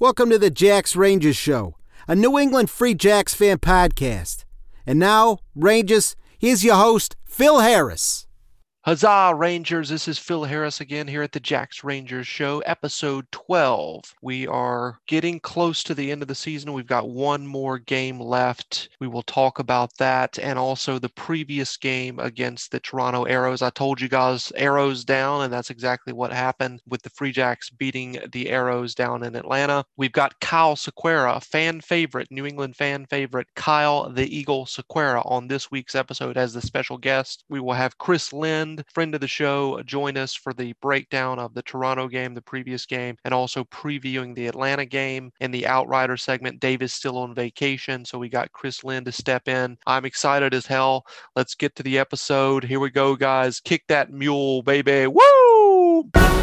Welcome to the Jacks Rangers Show, a New England Free Jacks fan podcast. And now, Rangers, here's your host, Phil Harris. Huzzah, Rangers! This is Phil Harris again here at the Jacks Rangers Show, episode 12. We are getting close to the end of the season. We've got one more game left. We will talk about that and also the previous game against the Toronto Arrows. I told you guys Arrows down, and that's exactly what happened with the Free Jacks beating the Arrows down in Atlanta. We've got Kyle Ciquera, fan favorite, New England fan favorite, Kyle the Eagle Ciquera on this week's episode as the special guest. We will have Chris Lind friend of the show, uh, join us for the breakdown of the Toronto game, the previous game, and also previewing the Atlanta game. In the Outrider segment, Dave is still on vacation, so we got Chris Lind to step in. I'm excited as hell. Let's get to the episode. Here we go, guys. Kick that mule, baby. Woo!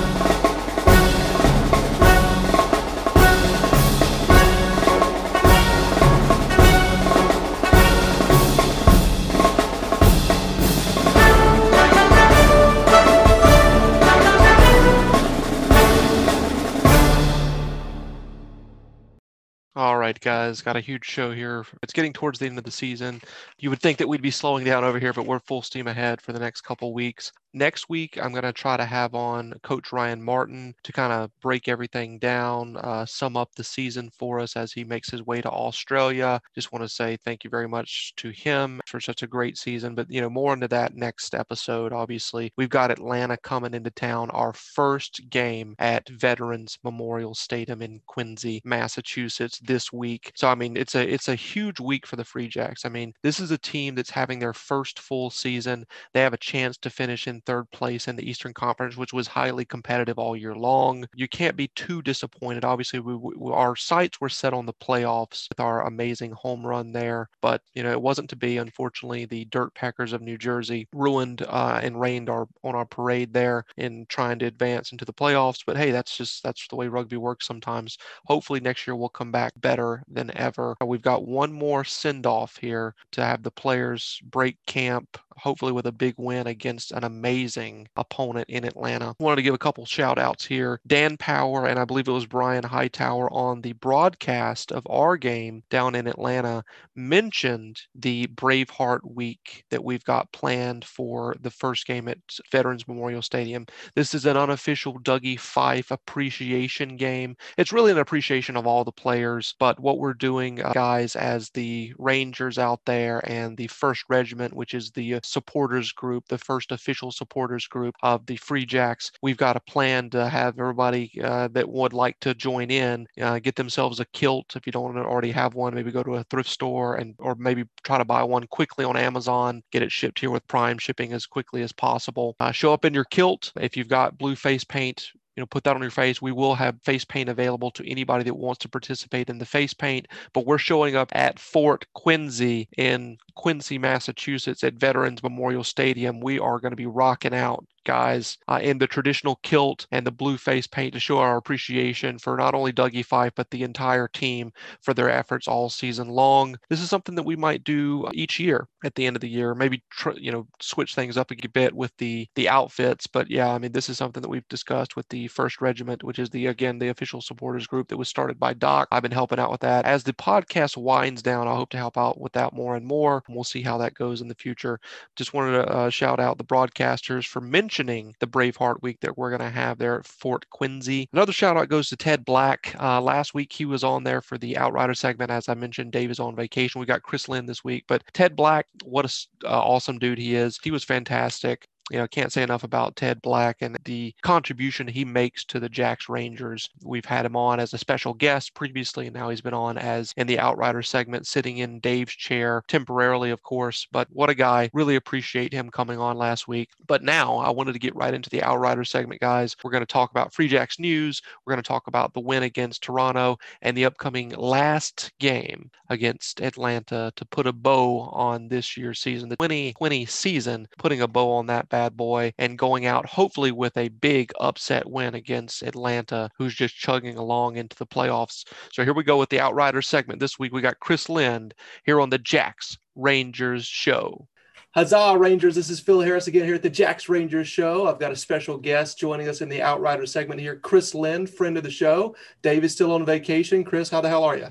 All right, guys, got a huge show here. It's getting towards the end of the season. You would think that we'd be slowing down over here, but we're full steam ahead for the next couple weeks. Next week, I'm going to try to have on Coach Ryan Martin to kind of break everything down, uh, sum up the season for us as he makes his way to Australia. Just want to say thank you very much to him for such a great season. But, you know, more into that next episode, obviously. We've got Atlanta coming into town, our first game at Veterans Memorial Stadium in Quincy, Massachusetts this week. So, I mean, it's a it's a huge week for the Free Jacks. I mean, this is a team that's having their first full season. They have a chance to finish in third place in the Eastern Conference, which was highly competitive all year long. You can't be too disappointed. Obviously, we, we, our sights were set on the playoffs with our amazing home run there, but you know it wasn't to be. Unfortunately, the Dirt Packers of New Jersey ruined uh, and rained our on our parade there in trying to advance into the playoffs. But hey, that's just that's the way rugby works sometimes. Hopefully, next year we'll come back better than ever. We've got one more send off here to have the players break camp hopefully with a big win against an amazing opponent in Atlanta. Wanted to give a couple shout outs here. Dan Power and I believe it was Brian Hightower on the broadcast of our game down in Atlanta mentioned the Braveheart week that we've got planned for the first game at Veterans Memorial Stadium. This is an unofficial Dougie Fife appreciation game. It's really an appreciation of all the players, but what we're doing, uh, guys, as the Rangers out there and the First Regiment, which is the supporters group, the first official supporters group of the Free Jacks. We've got a plan to have everybody uh, that would like to join in uh, get themselves a kilt. If you don't already have one, maybe go to a thrift store and or maybe try to buy one quickly on Amazon. Get it shipped here with Prime shipping as quickly as possible. Uh, show up in your kilt. If you've got blue face paint, you know, put that on your face. We will have face paint available to anybody that wants to participate in the face paint. But we're showing up at Fort Quincy in Quincy, Massachusetts at Veterans Memorial Stadium. We are going to be rocking out guys uh, in the traditional kilt and the blue face paint to show our appreciation for not only Dougie Fife, but the entire team for their efforts all season long. This is something that we might do each year at the end of the year, maybe, tr- you know, switch things up a bit with the, the outfits. But yeah, I mean, this is something that we've discussed with the First Regiment, which is the, again, the official supporters group that was started by Doc. I've been helping out with that. As the podcast winds down, I hope to help out with that more and more. And we'll see how that goes in the future. Just wanted to uh, shout out the broadcasters for mentioning mentioning the Braveheart week that we're going to have there at Fort Quincy. Another shout out goes to Ted Black. Uh, last week he was on there for the Outrider segment. As I mentioned, Dave is on vacation. We got Chris Lind this week, but Ted Black, what a uh, awesome dude he is. He was fantastic you know, can't say enough about Ted Black and the contribution he makes to the Jacks Rangers. We've had him on as a special guest previously, and now he's been on as in the Outrider segment, sitting in Dave's chair temporarily, of course. But what a guy. Really appreciate him coming on last week. But now I wanted to get right into the Outrider segment, guys. We're going to talk about Free Jacks news. We're going to talk about the win against Toronto and the upcoming last game against Atlanta to put a bow on this year's season, the 2020 season, putting a bow on that bad boy and going out hopefully with a big upset win against Atlanta, who's just chugging along into the playoffs. So here we go with the Outrider segment. This week we got Chris Lind here on the Jacks Rangers show. Huzzah, Rangers. This is Phil Harris again here at the Jacks Rangers Show. I've got a special guest joining us in the Outrider segment here, Chris Lind, friend of the show. Dave is still on vacation. Chris, how the hell are you?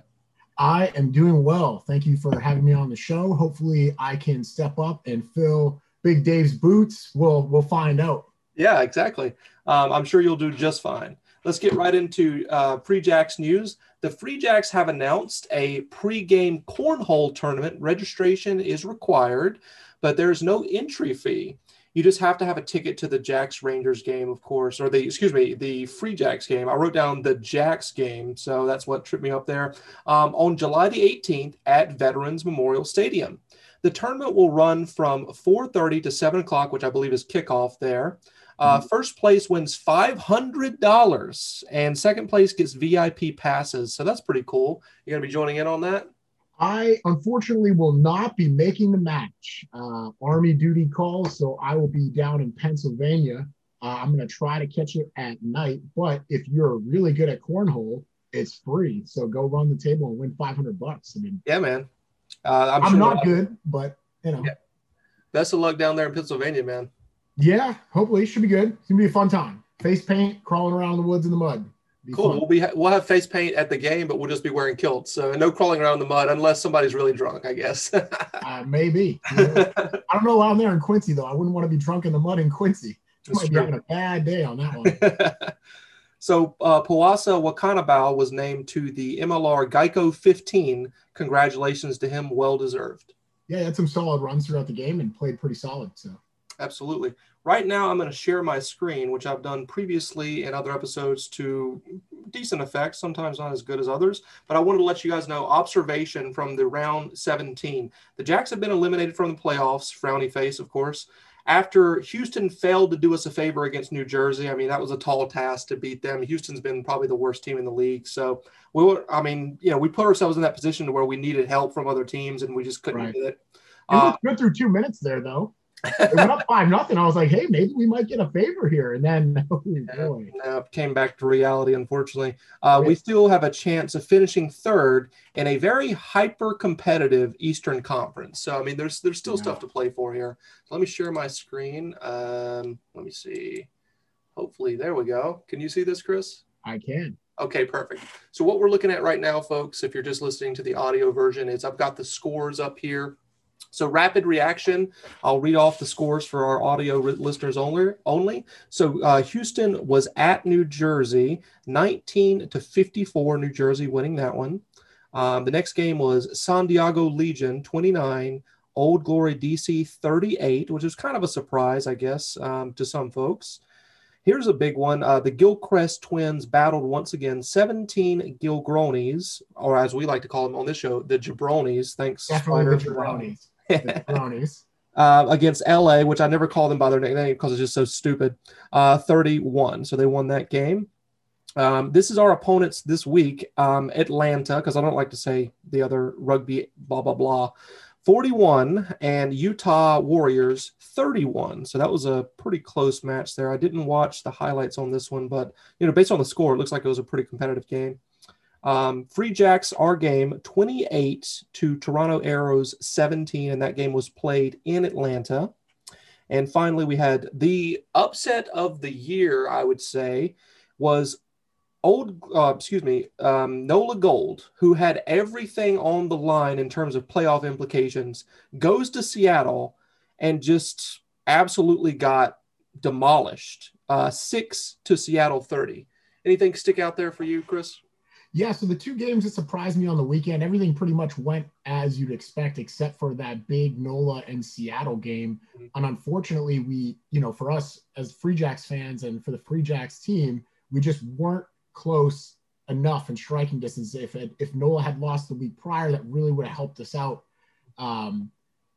I am doing well. Thank you for having me on the show. Hopefully, I can step up and fill Big Dave's boots. We'll we'll find out. Yeah, exactly. Um, I'm sure you'll do just fine. Let's get right into uh, Free Jacks news. The Free Jacks have announced a pre-game cornhole tournament. Registration is required but there's no entry fee. You just have to have a ticket to the Jacks Rangers game, of course, or the excuse me, the Free Jacks game. I wrote down the Jacks game, so that's what tripped me up there. Um, on July the 18th at Veterans Memorial Stadium, the tournament will run from 4:30 to 7 o'clock, which I believe is kickoff there. Uh, mm-hmm. First place wins five hundred dollars, and second place gets VIP passes. So that's pretty cool. You're gonna be joining in on that. I unfortunately will not be making the match. Uh, Army duty calls, so I will be down in Pennsylvania. Uh, I'm going to try to catch it at night, but if you're really good at cornhole, it's free. So go run the table and win 500 bucks. I mean, yeah, man. Uh, I'm, I'm sure not good, but you know. Yeah. Best of luck down there in Pennsylvania, man. Yeah, hopefully it should be good. It's gonna be a fun time. Face paint, crawling around the woods in the mud cool. Fun. We'll be we'll have face paint at the game, but we'll just be wearing kilts. So no crawling around in the mud unless somebody's really drunk, I guess. uh, maybe. You know, I don't know out there in Quincy though. I wouldn't want to be drunk in the mud in Quincy. You might true. be having a bad day on that one. so uh, Waqanibau was named to the MLR Geico 15. Congratulations to him. Well deserved. Yeah, he had some solid runs throughout the game and played pretty solid. So absolutely. Right now, I'm going to share my screen, which I've done previously in other episodes to decent effect, sometimes not as good as others. But I wanted to let you guys know observation from the round 17. The Jacks have been eliminated from the playoffs, frowny face, of course. After Houston failed to do us a favor against New Jersey, I mean, that was a tall task to beat them. Houston's been probably the worst team in the league. So we were, I mean, you know, we put ourselves in that position to where we needed help from other teams and we just couldn't right. get it. Was uh, good through two minutes there, though it went up five nothing. I was like, hey, maybe we might get a favor here. And then oh boy. Uh, came back to reality, unfortunately. Uh, we still have a chance of finishing third in a very hyper competitive Eastern Conference. So I mean there's there's still yeah. stuff to play for here. Let me share my screen. Um, let me see. Hopefully, there we go. Can you see this, Chris? I can. Okay, perfect. So what we're looking at right now, folks, if you're just listening to the audio version, is I've got the scores up here so rapid reaction, I'll read off the scores for our audio listeners only. Only. So uh, Houston was at New Jersey, 19 to 54. New Jersey winning that one. Um, the next game was San Diego Legion 29, Old Glory DC 38, which is kind of a surprise, I guess, um, to some folks. Here's a big one. Uh, the Gilchrist twins battled once again 17 Gilgronis, or as we like to call them on this show, the Jabronies. Thanks, Definitely the Jabronis. Uh, against LA, which I never call them by their nickname because it's just so stupid, uh, 31. So they won that game. Um, this is our opponents this week um, Atlanta, because I don't like to say the other rugby, blah, blah, blah. 41 and Utah Warriors 31. So that was a pretty close match there. I didn't watch the highlights on this one, but you know, based on the score, it looks like it was a pretty competitive game. Um, Free Jacks, our game 28 to Toronto Arrows 17, and that game was played in Atlanta. And finally, we had the upset of the year, I would say, was old, uh, excuse me, um, Nola Gold, who had everything on the line in terms of playoff implications, goes to Seattle and just absolutely got demolished. Uh, six to Seattle 30. Anything stick out there for you, Chris? Yeah, so the two games that surprised me on the weekend, everything pretty much went as you'd expect, except for that big NOLA and Seattle game. Mm-hmm. And unfortunately, we, you know, for us as Free Jacks fans and for the Free Jacks team, we just weren't close enough in striking distance. If it, if Nola had lost the week prior, that really would have helped us out. Um,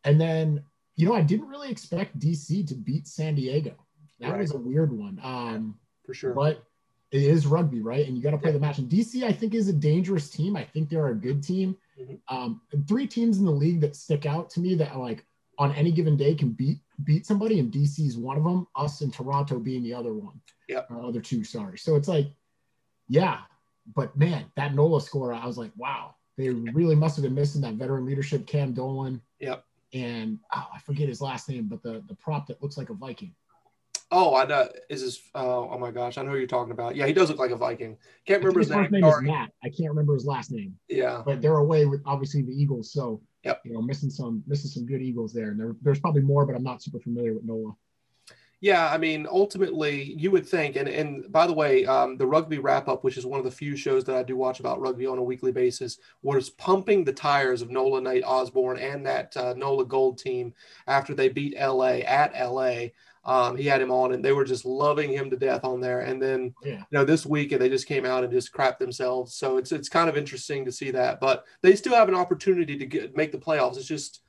and then, you know, I didn't really expect DC to beat San Diego. That right. was a weird one. Um, For sure. But it is rugby, right? And you got to play the match. And DC, I think, is a dangerous team. I think they're a good team. Mm-hmm. Um, three teams in the league that stick out to me that like on any given day can beat beat somebody, and DC is one of them. Us and Toronto being the other one. Yeah. Uh, other two, sorry. So it's like yeah, but man, that NOLA score, I was like, wow, they really must have been missing that veteran leadership, Cam Dolan. Yep. and oh, I forget his last name, but the the prop that looks like a Viking. Oh, I know. Is this? Oh, oh my gosh, I know who you're talking about. Yeah, he does look like a Viking. Can't remember his name. is Matt. I can't remember his last name, Yeah, but they're away with obviously the Eagles. So Yep. you know, missing some missing some good Eagles there, and there, there's probably more, but I'm not super familiar with Nola. Yeah. I mean, ultimately, you would think. And and by the way, um, the rugby wrap up, which is one of the few shows that I do watch about rugby on a weekly basis, was pumping the tires of Nola Nate Osborne and that uh, Nola Gold team after they beat LA at LA. Um, he had him on, and they were just loving him to death on there. And then Yeah. you know this week and they just came out and just crapped themselves so it's it's kind of interesting to see that but they still have an opportunity to get make the playoffs it's just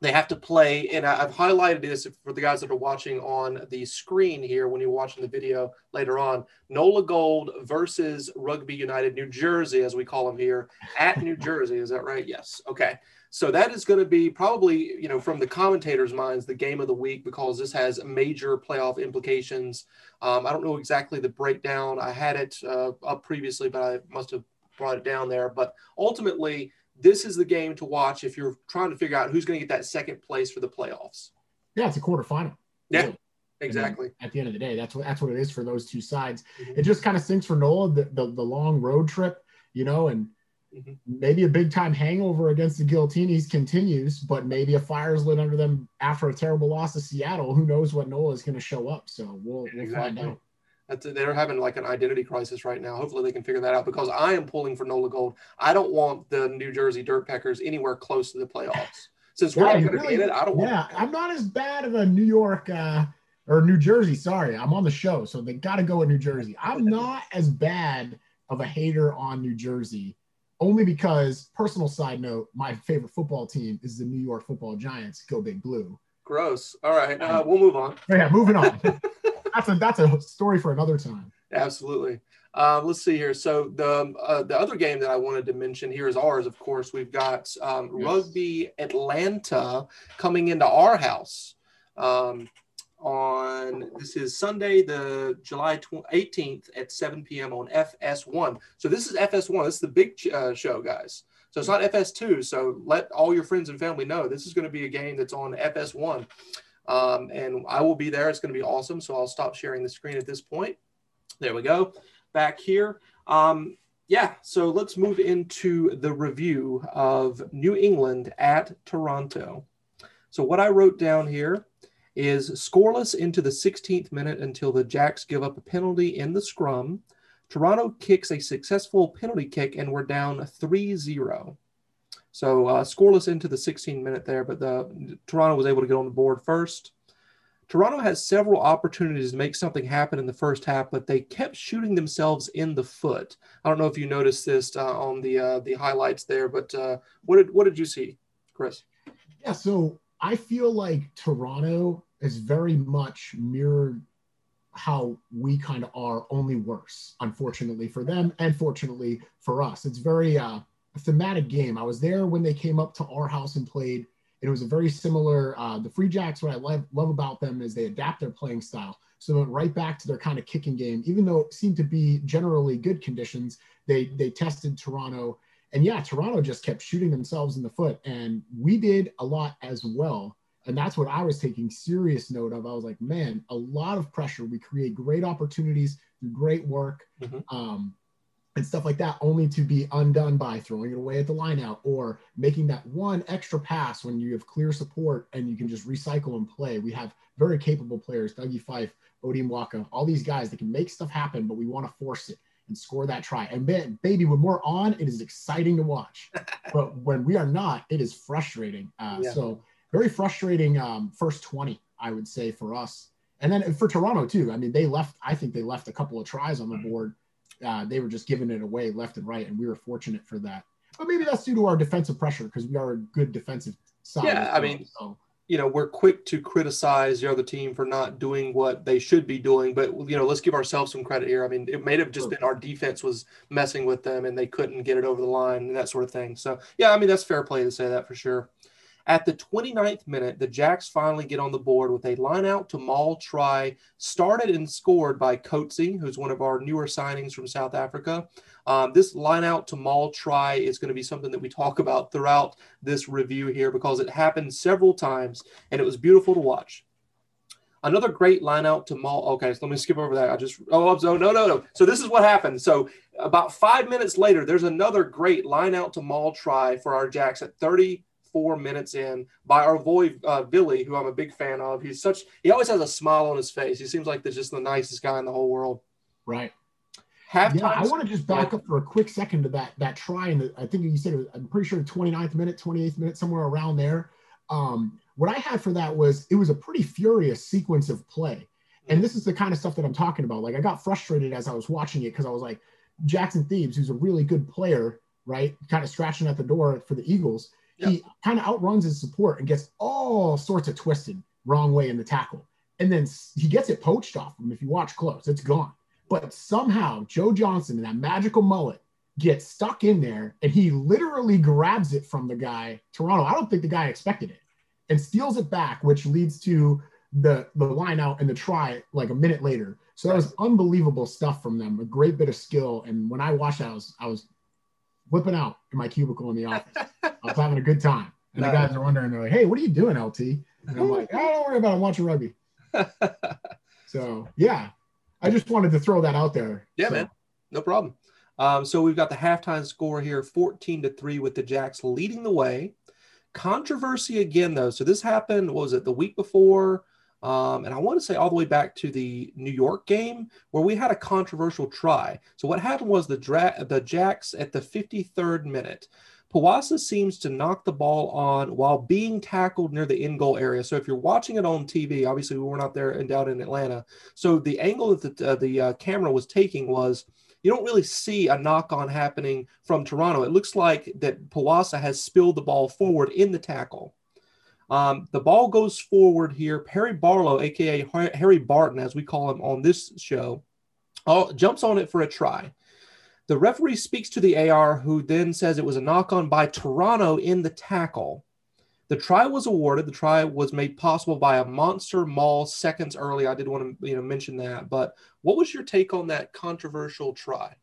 they have to play and i've highlighted this for the guys that are watching on the screen here when you're watching the video later on nola gold versus rugby united new jersey as we call them here at new jersey is that right yes okay so that is going to be probably, you know, from the commentators' minds, the game of the week because this has major playoff implications. Um, I don't know exactly the breakdown. I had it uh, up previously, but I must have brought it down there. But ultimately, this is the game to watch if you're trying to figure out who's going to get that second place for the playoffs. Yeah, it's a quarterfinal. Yeah, Really. exactly. At the end of the day, that's what that's what it is for those two sides. Mhm. It just kind of stinks for Nola the, the the long road trip, you know, and Mhm. maybe a big time hangover against the Giltinis continues, but maybe a fire's lit under them after a terrible loss to Seattle. Who knows what Nola is going to show up? So we'll we'll find out. That's, they're having like an identity crisis right now. Hopefully, they can figure that out because I am pulling for Nola Gold. I don't want the New Jersey Dirt Peckers anywhere close to the playoffs. Since we're Yeah, not you going to really- be in it, I don't want. Yeah, I'm not as bad of a New York uh, or New Jersey. Sorry, I'm on the show, so they got to go in New Jersey. I'm not as bad of a hater on New Jersey, only because personal side note, my favorite football team is the New York Football Giants. Go Big Blue. Gross. All right, uh, we'll move on. Yeah, moving on. that's a that's a story for another time. Absolutely. Um, let's see here. So the uh, the other game that I wanted to mention here is ours. Of course, we've got um, Yes. Rugby Atlanta coming into our house um, on this is Sunday, the July eighteenth at seven p.m. on FS1. So this is FS1. This is the big uh, show, guys. So it's not FS2. So let all your friends and family know this is going to be a game that's on FS1. Um, and I will be there. It's going to be awesome. So I'll stop sharing the screen at this point. There we go. Back here. Um, yeah, so let's move into the review of New England at Toronto. So, what I wrote down here is scoreless into the 16th minute until the Jacks give up a penalty in the scrum. Toronto kicks a successful penalty kick, and we're down 3 0. So, uh, scoreless into the 16 minute there, but the Toronto was able to get on the board first. Toronto has several opportunities to make something happen in the first half, but they kept shooting themselves in the foot. I don't know if you noticed this uh, on the uh, the highlights there, but uh, what did what did you see, Chris? Yeah, so I feel like Toronto is very much mirrored how we kind of are, only worse, unfortunately for them and fortunately for us. It's very uh, thematic game. I was there when they came up to our house and played. And it was a very similar. Uh, the Free Jacks, what I love, love about them is they adapt their playing style. So they went right back to their kind of kicking game, even though it seemed to be generally good conditions. They they tested Toronto and yeah, Toronto just kept shooting themselves in the foot, and we did a lot as well. And that's what I was taking serious note of. I was like, man, a lot of pressure. We create great opportunities through great work Mhm. um, and stuff like that, only to be undone by throwing it away at the line out or making that one extra pass when you have clear support and you can just recycle and play. We have very capable players, Dougie Fife, Odin Waka, all these guys that can make stuff happen, but we want to force it and score that try. And ba- baby, when we're on, it is exciting to watch. but when we are not, it is frustrating. Uh, Yeah. So very frustrating um, first 20, I would say, for us. And then for Toronto too. I mean, they left. I think they left a couple of tries on the board. Uh, they were just giving it away left and right, and we were fortunate for that. But maybe that's due to our defensive pressure because we are a good defensive side. Yeah, I mean, so You know, we're quick to criticize the other team for not doing what they should be doing, but you know, let's give ourselves some credit here. I mean, it may have just Sure. been our defense was messing with them and they couldn't get it over the line and that sort of thing. So, yeah, I mean, that's fair play to say that for sure. At the 29th minute, the Jacks finally get on the board with a line out to maul try, started and scored by Coetzee, who's one of our newer signings from South Africa. Um, this line out to maul try is going to be something that we talk about throughout this review here because it happened several times and it was beautiful to watch. Another great line out to maul. Okay, so let me skip over that. I just oh so no no no. So this is what happened. So about five minutes later, there's another great line out to maul try for our Jacks at 34 minutes in by our boy uh, Billy, who I'm a big fan of. He's such he always has a smile on his face. He seems like the just the nicest guy in the whole world. Right. Halftime. Yeah, I want to just back up for a quick second to that that try. And I think you said it was, I'm pretty sure 29th minute, 28th minute, somewhere around there. Um, what I had for that was it was a pretty furious sequence of play. And this is the kind of stuff that I'm talking about. Like I got frustrated as I was watching it because I was like, Jackson Thebes, who's a really good player, right? Kind of scratching at the door for the Eagles. Yep. He kind of outruns his support and gets all sorts of twisted wrong way in the tackle. And then he gets it poached off him. If you watch close, it's gone. But somehow Joe Johnson and that magical mullet gets stuck in there and he literally grabs it from the guy, Toronto. I don't think the guy expected it and steals it back, which leads to the the line out and the try like a minute later. So that was unbelievable stuff from them. A great bit of skill. And when I watched that, I was I was whipping out in my cubicle in the office. I was having a good time. And the guys are wondering, they're like, "Hey, what are you doing, LT?" And I'm like, oh, "Don't worry about it. I'm watching rugby." so yeah, I just wanted to throw that out there. Yeah, so. man, no problem. Um, so we've got the halftime score here, 14 to three, with the Jacks leading the way. Controversy again, though. So this happened, was it the week before? Um, and I want to say all the way back to the New York game where we had a controversial try. So what happened was the dra- the Jacks at the 53rd minute. Poasa seems to knock the ball on while being tackled near the end goal area. So if you're watching it on TV, obviously we were not there and down in Atlanta. So the angle that the, uh, the uh, camera was taking was you don't really see a knock on happening from Toronto. It looks like that Poasa has spilled the ball forward in the tackle. Um, the ball goes forward here. Perry Barlow, aka Harry Barton, as we call him on this show, uh, jumps on it for a try. The referee speaks to the AR, who then says it was a knock on by Toronto in the tackle. The try was awarded. The try was made possible by a monster maul seconds early. I did want to you know mention that. But what was your take on that controversial try?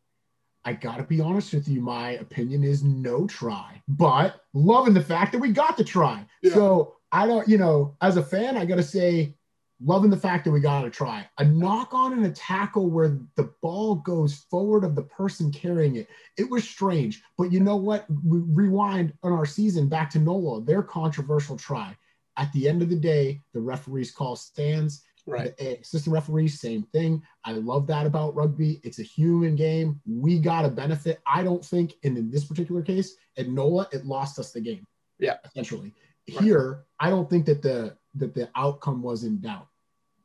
I gotta be honest with you. My opinion is no try, but loving the fact that we got the try. Yeah. So I don't, you know, as a fan, I gotta say loving the fact that we got to try a knock on and a tackle where the ball goes forward of the person carrying it. It was strange, but you know what? We rewind on our season back to NOLA, their controversial try. At the end of the day, the referees call stands. Right. Assistant referees, same thing. I love that about rugby. It's a human game. We got a benefit. I don't think and in this particular case at NOLA, it lost us the game. Yeah. Essentially. Right. Here, I don't think that the that the outcome was in doubt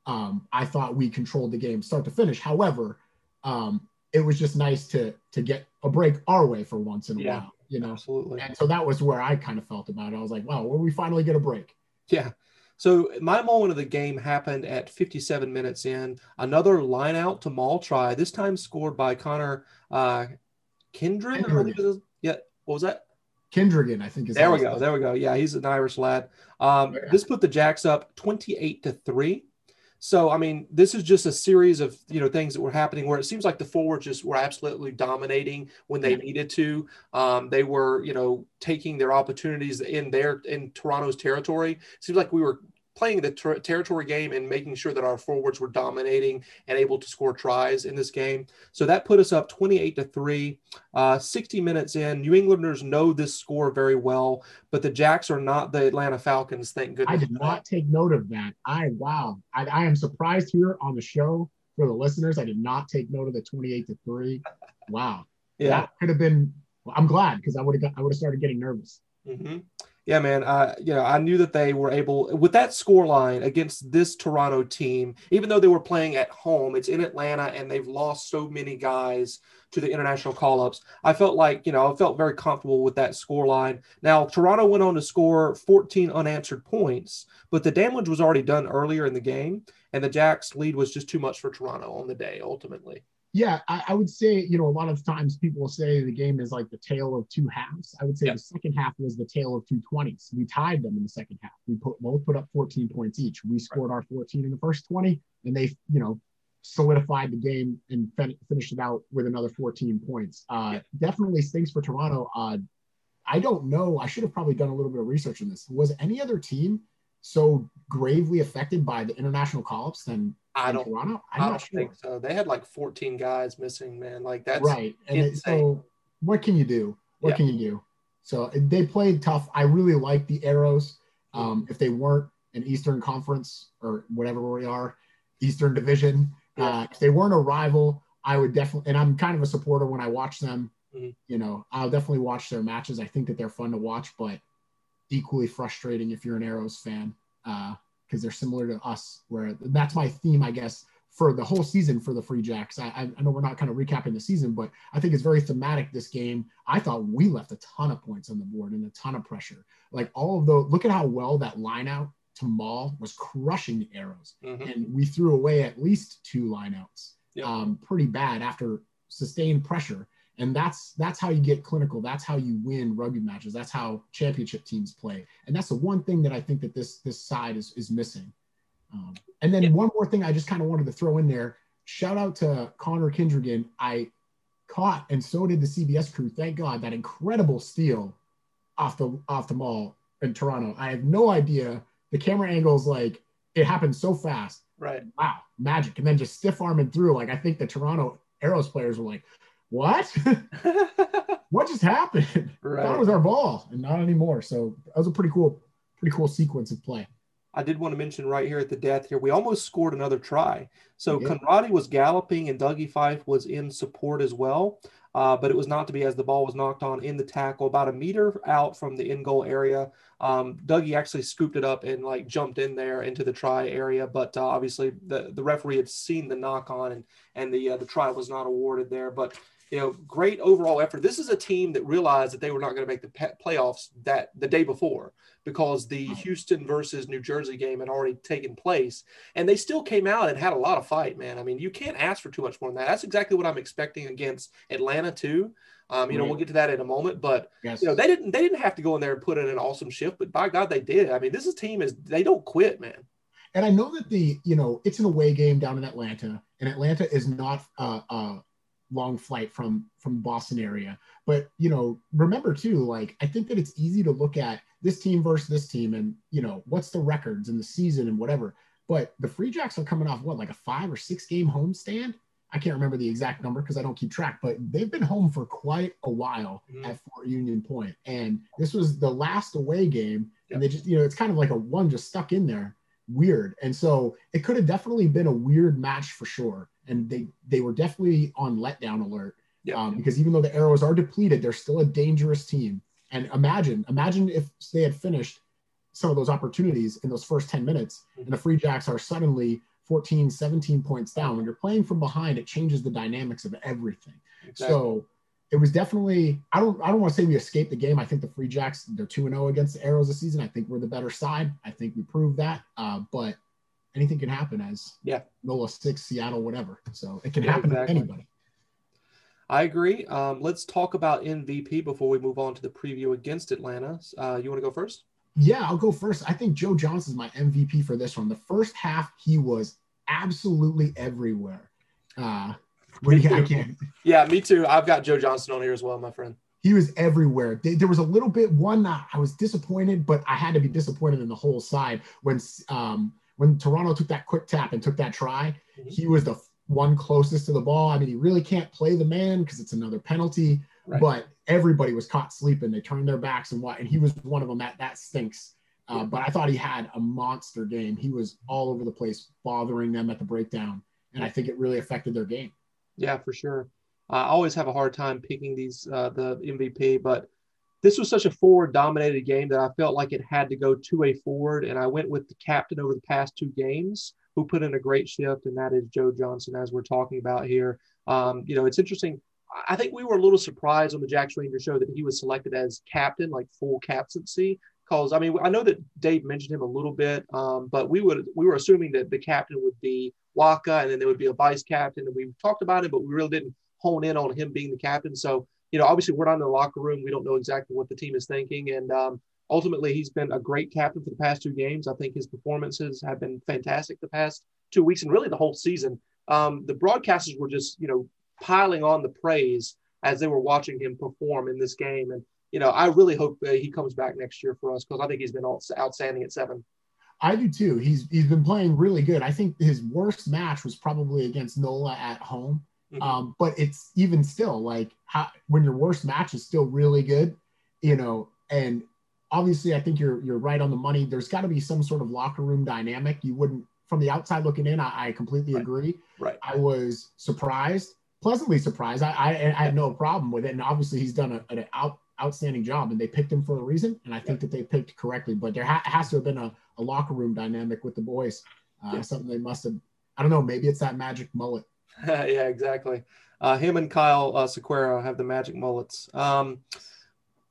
um, I thought we controlled the game start to finish. However, um, it was just nice to to get a break our way for once in a yeah, while, you know. Absolutely. And so that was where I kind of felt about it. I was like, wow, where we finally get a break. Yeah. So my moment of the game happened at 57 minutes in. Another line out to Maul try, this time scored by Connor uh, Kindred. Kindred. Yeah. What was that? Kindregan, I think is. There we go. There we go. Yeah, he's an Irish lad. Um, yeah. This put the Jacks up 28 to three. So, I mean, this is just a series of you know things that were happening where it seems like the forwards just were absolutely dominating when they needed to. Um, they were you know taking their opportunities in their in Toronto's territory. It seems like we were playing the ter- territory game and making sure that our forwards were dominating and able to score tries in this game. So that put us up 28 to 3. Uh, 60 minutes in, New Englanders know this score very well, but the Jacks are not the Atlanta Falcons, thank goodness. I did not take note of that. I, wow. I, I am surprised here on the show for the listeners. I did not take note of the 28 to 3. Wow. Yeah. That could have been, I'm glad because I would have I would have started getting nervous. Mm-hmm yeah, man, uh, you know, I knew that they were able with that score line against this Toronto team, even though they were playing at home, it's in Atlanta and they've lost so many guys to the international call ups. I felt like, you know, I felt very comfortable with that score line. Now, Toronto went on to score 14 unanswered points, but the damage was already done earlier in the game, and the Jacks lead was just too much for Toronto on the day ultimately. Yeah, I, I, would say, you know, a lot of times people will say the game is like the tale of two halves. I would say the second half was the tale of two 20s. We tied them in the second half. We put both put up 14 points each. We scored right. our 14 in the first 20, and they, you know, solidified the game and fin- finished it out with another 14 points. Uh. Definitely stinks for Toronto. Uh, I don't know. I should have probably done a little bit of research on this. Was any other team so gravely affected by the international call-ups than I don't. Toronto? I'm I not sure. think so. They had like 14 guys missing, man. Like that's right. And it, so, what can you do? What yeah. can you do? So they played tough. I really like the Arrows. Um, if they weren't an Eastern Conference or whatever we are, Eastern Division, uh, if they weren't a rival, I would definitely. And I'm kind of a supporter when I watch them. Mm-hmm. You know, I'll definitely watch their matches. I think that they're fun to watch, but equally frustrating if you're an Arrows fan. Uh, because they're similar to us. Where that's my theme, I guess, for the whole season for the Free Jacks. I, I know we're not kind of recapping the season, but I think it's very thematic. This game, I thought we left a ton of points on the board and a ton of pressure. Like all of the look at how well that line out to Maul was crushing the arrows, mm-hmm. and we threw away at least two lineouts. Yep. Um, pretty bad after sustained pressure and that's that's how you get clinical. That's how you win rugby matches. That's how championship teams play. And that's the one thing that i think that this this side is is missing. Um, and then yeah. one more thing i just kind of wanted to throw in there. Shout out to connor kindregan i caught and so did the cbs crew. Thank god. That incredible steal off the off the maul in toronto. I have no idea. The camera angles like it happened so fast. Right. Wow. Magic. And then just stiff arming through. Like i think the toronto arrows players were like what? what just happened? Right. That was our ball, and not anymore. So that was a pretty cool, pretty cool sequence of play. I did want to mention right here at the death here, we almost scored another try. So yeah. Conradi was galloping and Dougie Fife was in support as well. Uh, but it was not to be as the ball was knocked on in the tackle about a meter out from the end goal area. Um, Dougie actually scooped it up and like jumped in there into the try area, but uh, obviously the, the referee had seen the knock on and, and the, uh, the try was not awarded there. But you know, great overall effort. This is a team that realized that they were not going to make the playoffs that the day before because the Houston versus New Jersey game had already taken place, and they still came out and had a lot of fight. Man, I mean, you can't ask for too much more than that. That's exactly what I'm expecting against Atlanta too. Um, you know, we'll get to that in a moment, but yes. you know, they didn't they didn't have to go in there and put in an awesome shift, but by God, they did. I mean, this is team is they don't quit, man. And I know that the you know it's an away game down in Atlanta, and Atlanta is not uh, uh, long flight from from Boston area. But you know, remember too, like I think that it's easy to look at this team versus this team, and you know, what's the records in the season and whatever. But the Free Jacks are coming off what, like a five or six game homestand? I can't remember the exact number because I don't keep track, but they've been home for quite a while mm-hmm. at Fort Union And this was the last away game. Yep. And they just, you know, it's kind of like a one just stuck in there. Weird. And so it could have definitely been a weird match for sure and they they were definitely on letdown alert. Um, because even though the arrows are depleted, they're still a dangerous team. And imagine, imagine if they had finished some of those opportunities in those first 10 minutes mm-hmm. and the Free Jacks are suddenly 14, 17 points down. When you're playing from behind, it changes the dynamics of everything. Exactly. So it was definitely, I don't, I don't want to say we escaped the game. I think the Free Jacks, they're 2 0 against the Arrows this season. I think we're the better side. I think we proved that. Uh, but anything can happen as yeah Nola six Seattle whatever. So it can yeah, happen exactly. to anybody. I agree. Um, let's talk about MVP before we move on to the preview against Atlanta. Uh, you want to go first? Yeah, I'll go first. I think Joe Johnson is my MVP for this one. The first half, he was absolutely everywhere. Uh, I can't. Yeah, me too. I've got Joe Johnson on here as well, my friend. He was everywhere. There was a little bit one. I was disappointed, but I had to be disappointed in the whole side when um, when Toronto took that quick tap and took that try, mm-hmm. he was the one closest to the ball. I mean, he really can't play the man because it's another penalty, right. but everybody was caught sleeping. They turned their backs and what, and he was one of them. That that stinks. Uh, but I thought he had a monster game. He was all over the place, bothering them at the breakdown, and I think it really affected their game. Yeah, for sure. I always have a hard time picking these uh, the MVP, but this was such a forward dominated game that I felt like it had to go to a forward. And I went with the captain over the past two games who put in a great shift, and that is Joe Johnson, as we're talking about here. Um, you know, it's interesting. I think we were a little surprised on the Jacks Ranger show that he was selected as captain, like full captaincy. Because I mean, I know that Dave mentioned him a little bit, um, but we would we were assuming that the captain would be Waka, and then there would be a vice captain. And we talked about it, but we really didn't hone in on him being the captain. So, you know, obviously we're not in the locker room. We don't know exactly what the team is thinking. And um, ultimately, he's been a great captain for the past two games. I think his performances have been fantastic the past two weeks and really the whole season. Um, the broadcasters were just, you know, piling on the praise as they were watching him perform in this game. And, you know, I really hope he comes back next year for us because I think he's been outstanding at seven. I do too. He's he's been playing really good. I think his worst match was probably against Nola at home. Mm-hmm. Um, but it's even still like how, when your worst match is still really good, you know, and obviously I think you're you're right on the money. There's got to be some sort of locker room dynamic. You wouldn't from the outside looking in, I, I completely right. agree. Right. I was surprised, pleasantly surprised. I, I, I had no problem with it. And obviously he's done a, an out, outstanding job and they picked him for a reason. And I think that they picked correctly, but there ha- has to have been a, a, locker room dynamic with the boys. Uh, yeah. Something they must have, I don't know, maybe it's that magic mullet. yeah, exactly. Uh, him and Kyle uh, have the magic mullets. Um,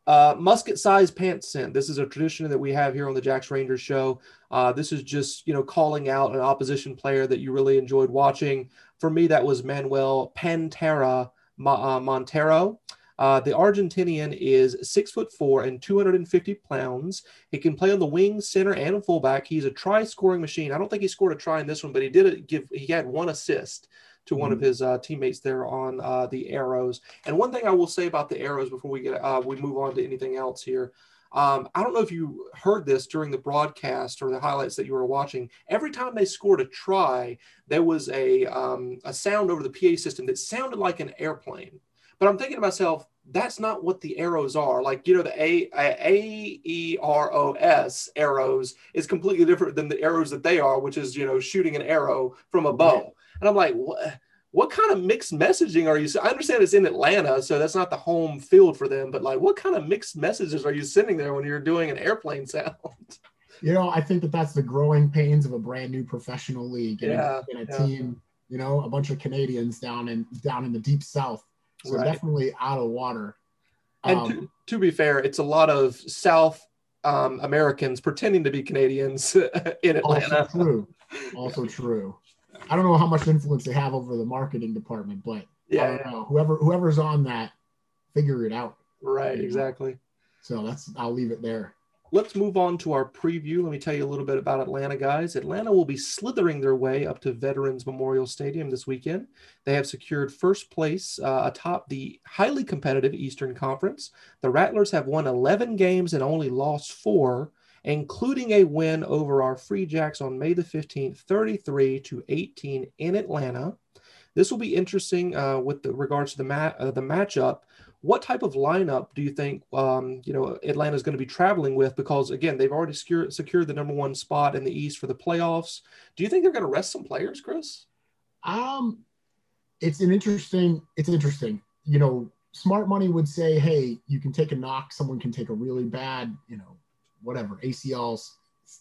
uh, musket size pants scent. This is a tradition that we have here on the Jacks Rangers show. Uh, this is just, you know, calling out an opposition player that you really enjoyed watching. For me, that was Manuel Pantera uh, Montero. Uh, the Argentinian is six foot four and 250 pounds. He can play on the wing, center, and fullback. He's a try scoring machine. I don't think he scored a try in this one, but he did give. He had one assist to one of mm-hmm. his uh, teammates there on uh, the Arrows. And one thing I will say about the Arrows before we get uh, we move on to anything else here. Um, I don't know if you heard this during the broadcast or the highlights that you were watching. Every time they scored a try, there was a um, a sound over the PA system that sounded like an airplane. But I'm thinking to myself, that's not what the arrows are. Like, you know, the A A E R O S arrows is completely different than the arrows that they are, which is, you know, shooting an arrow from a bow. And I'm like, what? What kind of mixed messaging are you? I understand it's in Atlanta, so that's not the home field for them. But like, what kind of mixed messages are you sending there when you're doing an airplane sound? You know, I think that that's the growing pains of a brand new professional league and yeah, in a yeah. team. You know, a bunch of Canadians down in down in the deep south, so right. definitely out of water. And um, to, to, be fair, it's a lot of South um, Americans pretending to be Canadians in Atlanta. Also true. Also true. I don't know how much influence they have over the marketing department, but yeah, yeah. whoever whoever's on that, figure it out. Right, exactly. So that's I'll leave it there. Let's move on to our preview. Let me tell you a little bit about Atlanta, guys. Atlanta will be slithering their way up to Veterans Memorial Stadium this weekend. They have secured first place uh, atop the highly competitive Eastern Conference. The Rattlers have won 11 games and only lost four including a win over our Free Jacks on May the 15th, 33 to 18 in Atlanta. This will be interesting uh, with regards to the mat, uh, the matchup. What type of lineup do you think um, you know Atlanta is going to be traveling with? Because again, they've already secured, secured the number one spot in the East for the playoffs. Do you think they're going to rest some players, Chris? Um, it's an interesting. It's interesting. You know, smart money would say, hey, you can take a knock. Someone can take a really bad, you know, whatever ACLs,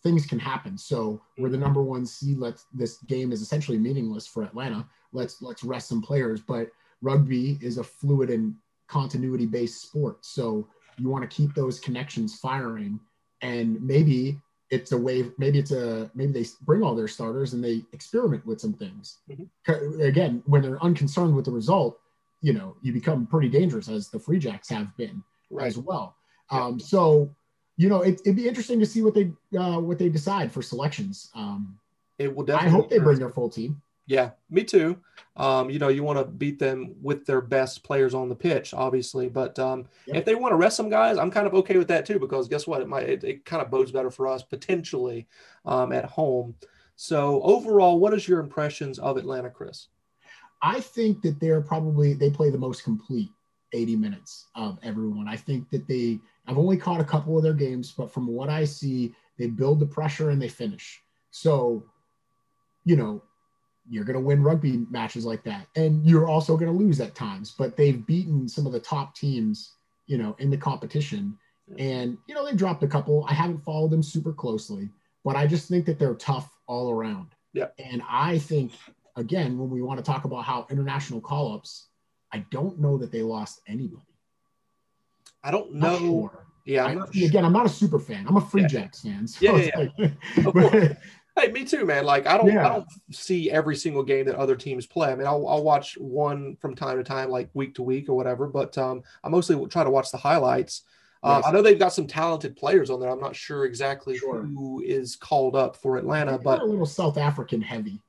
things can happen. So we're the number one seed. Let's this game is essentially meaningless for Atlanta. Let's let's rest some players. But rugby is a fluid and continuity based sport. So you want to keep those connections firing. And maybe it's a way, maybe it's a maybe they bring all their starters and they experiment with some things. Mm-hmm. Again, when they're unconcerned with the result, you know, you become pretty dangerous as the Free Jacks have been right. as well. Um, so you know, it, would be interesting to see what they uh, what they decide for selections. Um, it will definitely. I hope they bring their full team. Yeah, me too. Um, you know, you want to beat them with their best players on the pitch, obviously. But um, yep. if they want to rest some guys, I'm kind of okay with that too, because guess what? It might it, it kind of bodes better for us potentially um, at home. So overall, what is your impressions of Atlanta, Chris? I think that they're probably they play the most complete 80 minutes of everyone. I think that they I've only caught a couple of their games, but from what I see, they build the pressure and they finish. So, you know, you're going to win rugby matches like that. And you're also going to lose at times, but they've beaten some of the top teams, you know, in the competition. And, you know, they dropped a couple. I haven't followed them super closely, but I just think that they're tough all around. Yeah. And I think, again, when we want to talk about how international call ups, I don't know that they lost anybody. I don't know. Sure. Yeah, I'm again, I'm not a super fan. I'm a Free yeah. Jacks fan. So yeah, yeah, like, but, Hey, me too, man. Like I don't, Yeah. I don't see every single game that other teams play. I mean, I'll, I'll watch one from time to time, like week to week or whatever. But um, I mostly try to watch the highlights. Um, Yes. I know they've got some talented players on there. I'm not sure exactly Sure. who is called up for Atlanta, but a little South African heavy.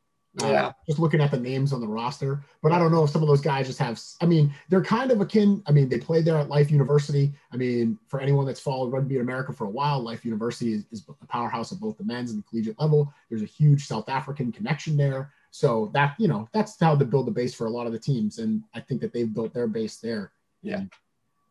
Uh, Yeah. just looking at the names on the roster, but I don't know if some of those guys just have. I mean, they're kind of akin. I mean, they played there at Life University. I mean, for anyone that's followed rugby in America for a while, Life University is, is a powerhouse at both the men's and the collegiate level. There's a huge South African connection there, so that you know that's how to build the base for a lot of the teams, and I think that they've built their base there. Yeah. And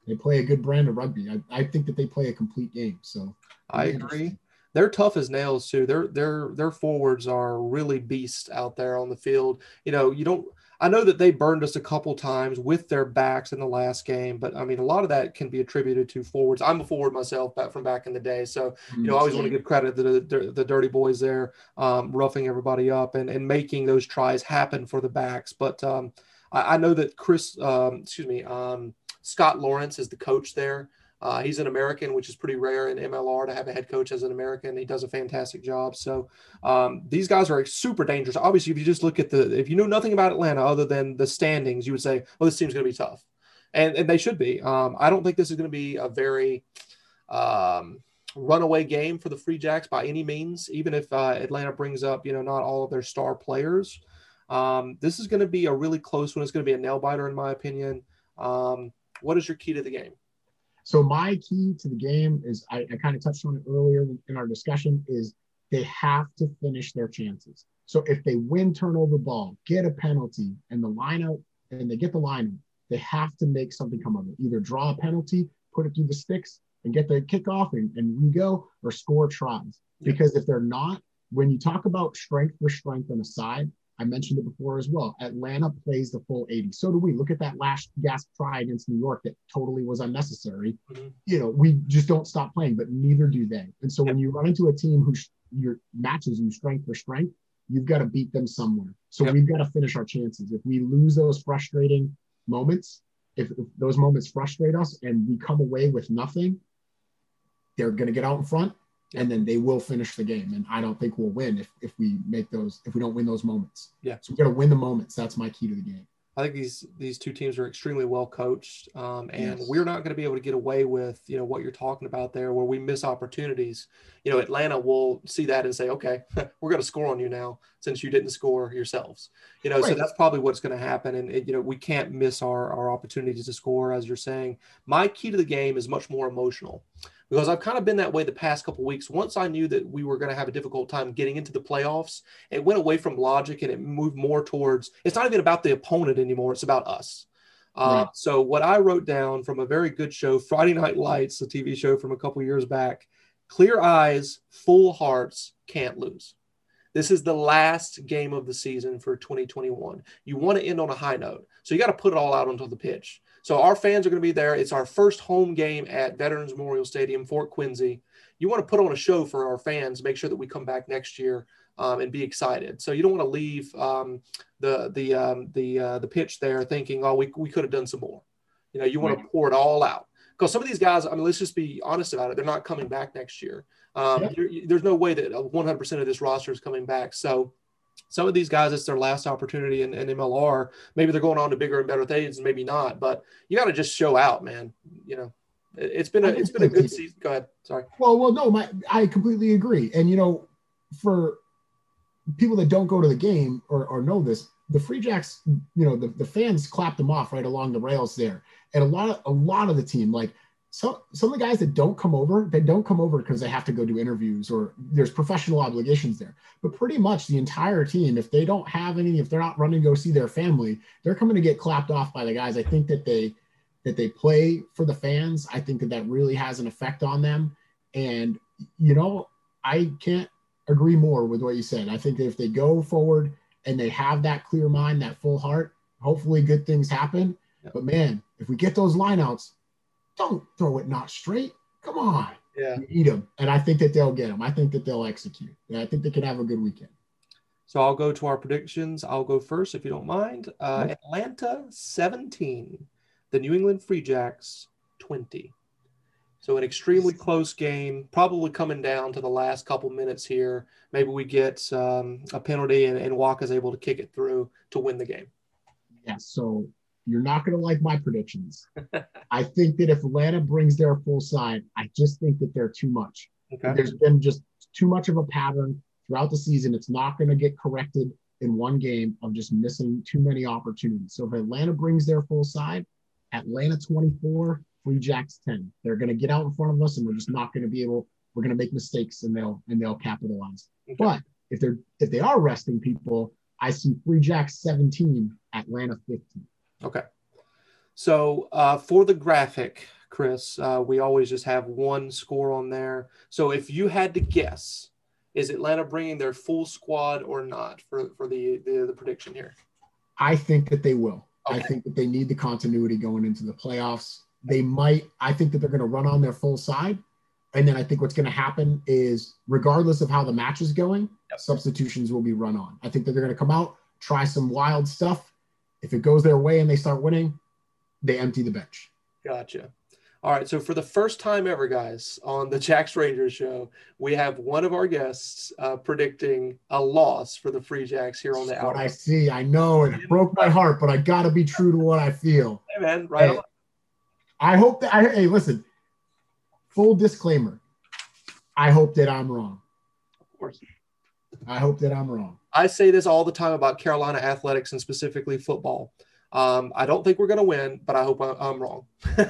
They play a good brand of rugby. I, I think that they play a complete game. So I agree. They're tough as nails too. Their their their forwards are really beasts out there on the field. You know, you don't. I know that they burned us a couple times with their backs in the last game, but I mean, a lot of that can be attributed to forwards. I'm a forward myself, back from back in the day, so you know, I always want to give credit to the, the, the dirty boys there, um, roughing everybody up and, and making those tries happen for the backs. But um, I, I know that Chris, um, excuse me, um, Scott Lawrence is the coach there. Uh, he's an American, which is pretty rare in MLR to have a head coach as an American. He does a fantastic job. So um, these guys are super dangerous. Obviously, if you just look at the, if you know nothing about Atlanta other than the standings, you would say, well, this team's going to be tough. And, and they should be. Um, I don't think this is going to be a very um, runaway game for the Free Jacks by any means, even if uh, Atlanta brings up, you know, not all of their star players. Um, this is going to be a really close one. It's going to be a nail biter, in my opinion. Um, what is your key to the game? So my key to the game is I, I kind of touched on it earlier in- our discussion is they have to finish their chances. So if they win turnover ball, get a penalty, and the line out, and they get the line out, they have to make something come of it. Either draw a penalty, put it through the sticks, and get the kickoff and, and we go, or score tries. Because if they're not, when you talk about strength for strength on a side, I mentioned it before as well. Atlanta plays the full 80. So do we. Look at that last gasp try against New York that totally was unnecessary. Mhm. You know, we just don't stop playing, but neither do they. And so when you run into a team who sh- your matches you strength for strength, you've got to beat them somewhere. So Yep. we've got to finish our chances. If we lose those frustrating moments, if, if those moments frustrate us and we come away with nothing, they're going to get out in front and then they will finish the game. And I don't think we'll win if, if we make those, if we don't win those moments. Yeah. So we got to win the moments. That's my key to the game. I think these these two teams are extremely well coached, um, and Yes. we're not going to be able to get away with you know what you're talking about there, where we miss opportunities. You know, Atlanta will see that and say, okay, we're going to score on you now since you didn't score yourselves. You know, so that's probably what's going to happen, and it, you know we can't miss our our opportunities to score, as you're saying. My key to the game is much more emotional because I've kind of been that way the past couple weeks. Once I knew that we were going to have a difficult time getting into the playoffs, it went away from logic and it moved more towards it's not even about the opponent anymore, it's about us. Uh, Right. So, what I wrote down from a very good show, Friday Night Lights, a TV show from a couple years back clear eyes, full hearts, can't lose. This is the last game of the season for 2021. You want to end on a high note. So, you got to put it all out onto the pitch. So our fans are going to be there. It's our first home game at Veterans Memorial Stadium, Fort Quincy. You want to put on a show for our fans, make sure that we come back next year um, and be excited. So you don't want to leave um, the the um, the uh, the pitch there thinking, oh, we, we could have done some more. You know, you want to pour it all out because some of these guys. I mean, let's just be honest about it. They're not coming back next year. Um, Yeah. there's no way that 100% of this roster is coming back. So some of these guys, it's their last opportunity in, in MLR. Maybe they're going on to bigger and better things, maybe not. But you got to just show out, man. You know, it, it's been a it's been a good season. Go ahead. Sorry. Well, well, no, my I completely agree. And you know, for people that don't go to the game or, or know this, the Free Jacks, you know, the, the fans clapped them off right along the rails there. And a lot of a lot of the team, like some some of the guys that don't come over, they don't come over because they have to go do interviews or there's professional obligations there. But pretty much the entire team, if they don't have any, if they're not running to go see their family, they're coming to get clapped off by the guys. I think that they that they play for the fans. I think that that really has an effect on them. And, you know, I can't agree more with what you said. I think that if they go forward and they have that clear mind, that full heart, hopefully good things happen. But man, if we get those lineouts, don't throw it not straight. Come on. Yeah. Eat them. And I think that they'll get them. I think that they'll execute. And I think they can have a good weekend. So I'll go to our predictions. I'll go first if you don't mind. Uh, Atlanta 17, the New England Free Jacks 20. So an extremely close game, probably coming down to the last couple minutes here. Maybe we get um, a penalty and, and Walk is able to kick it through to win the game. Yeah, so you're not going to like my predictions. I think that if Atlanta brings their full side, I just think that they're too much. Okay. There's been just too much of a pattern throughout the season. It's not going to get corrected in one game of just missing too many opportunities. So if Atlanta brings their full side, Atlanta 24, Free Jacks 10. They're going to get out in front of us, and we're just not going to be able. We're going to make mistakes, and they'll and they'll capitalize. Okay. But if they're if they are resting people, I see Free Jacks 17, Atlanta 15. Okay. So uh, for the graphic, Chris, uh, we always just have one score on there. So if you had to guess, is Atlanta bringing their full squad or not for, for the, the, the prediction here? I think that they will. I think that they need the continuity going into the playoffs. They might, I think that they're going to run on their full side. And then I think what's going to happen is, regardless of how the match is going, Yep. substitutions will be run on. I think that they're going to come out, try some wild stuff. If it goes their way and they start winning, they empty the bench. Gotcha. All right. So for the first time ever, guys, on the Jacks Rangers show, we have one of our guests uh, predicting a loss for the Free Jacks here on the what I see. I know it broke my heart, but I got to be true to what I feel. Hey, man, right Hey. I hope that I hey, listen. Full disclaimer. I hope that I'm wrong. Of course. I hope that I'm wrong. I say this all the time about Carolina athletics and specifically football. Um, I don't think we're going to win, but I hope I- I'm wrong.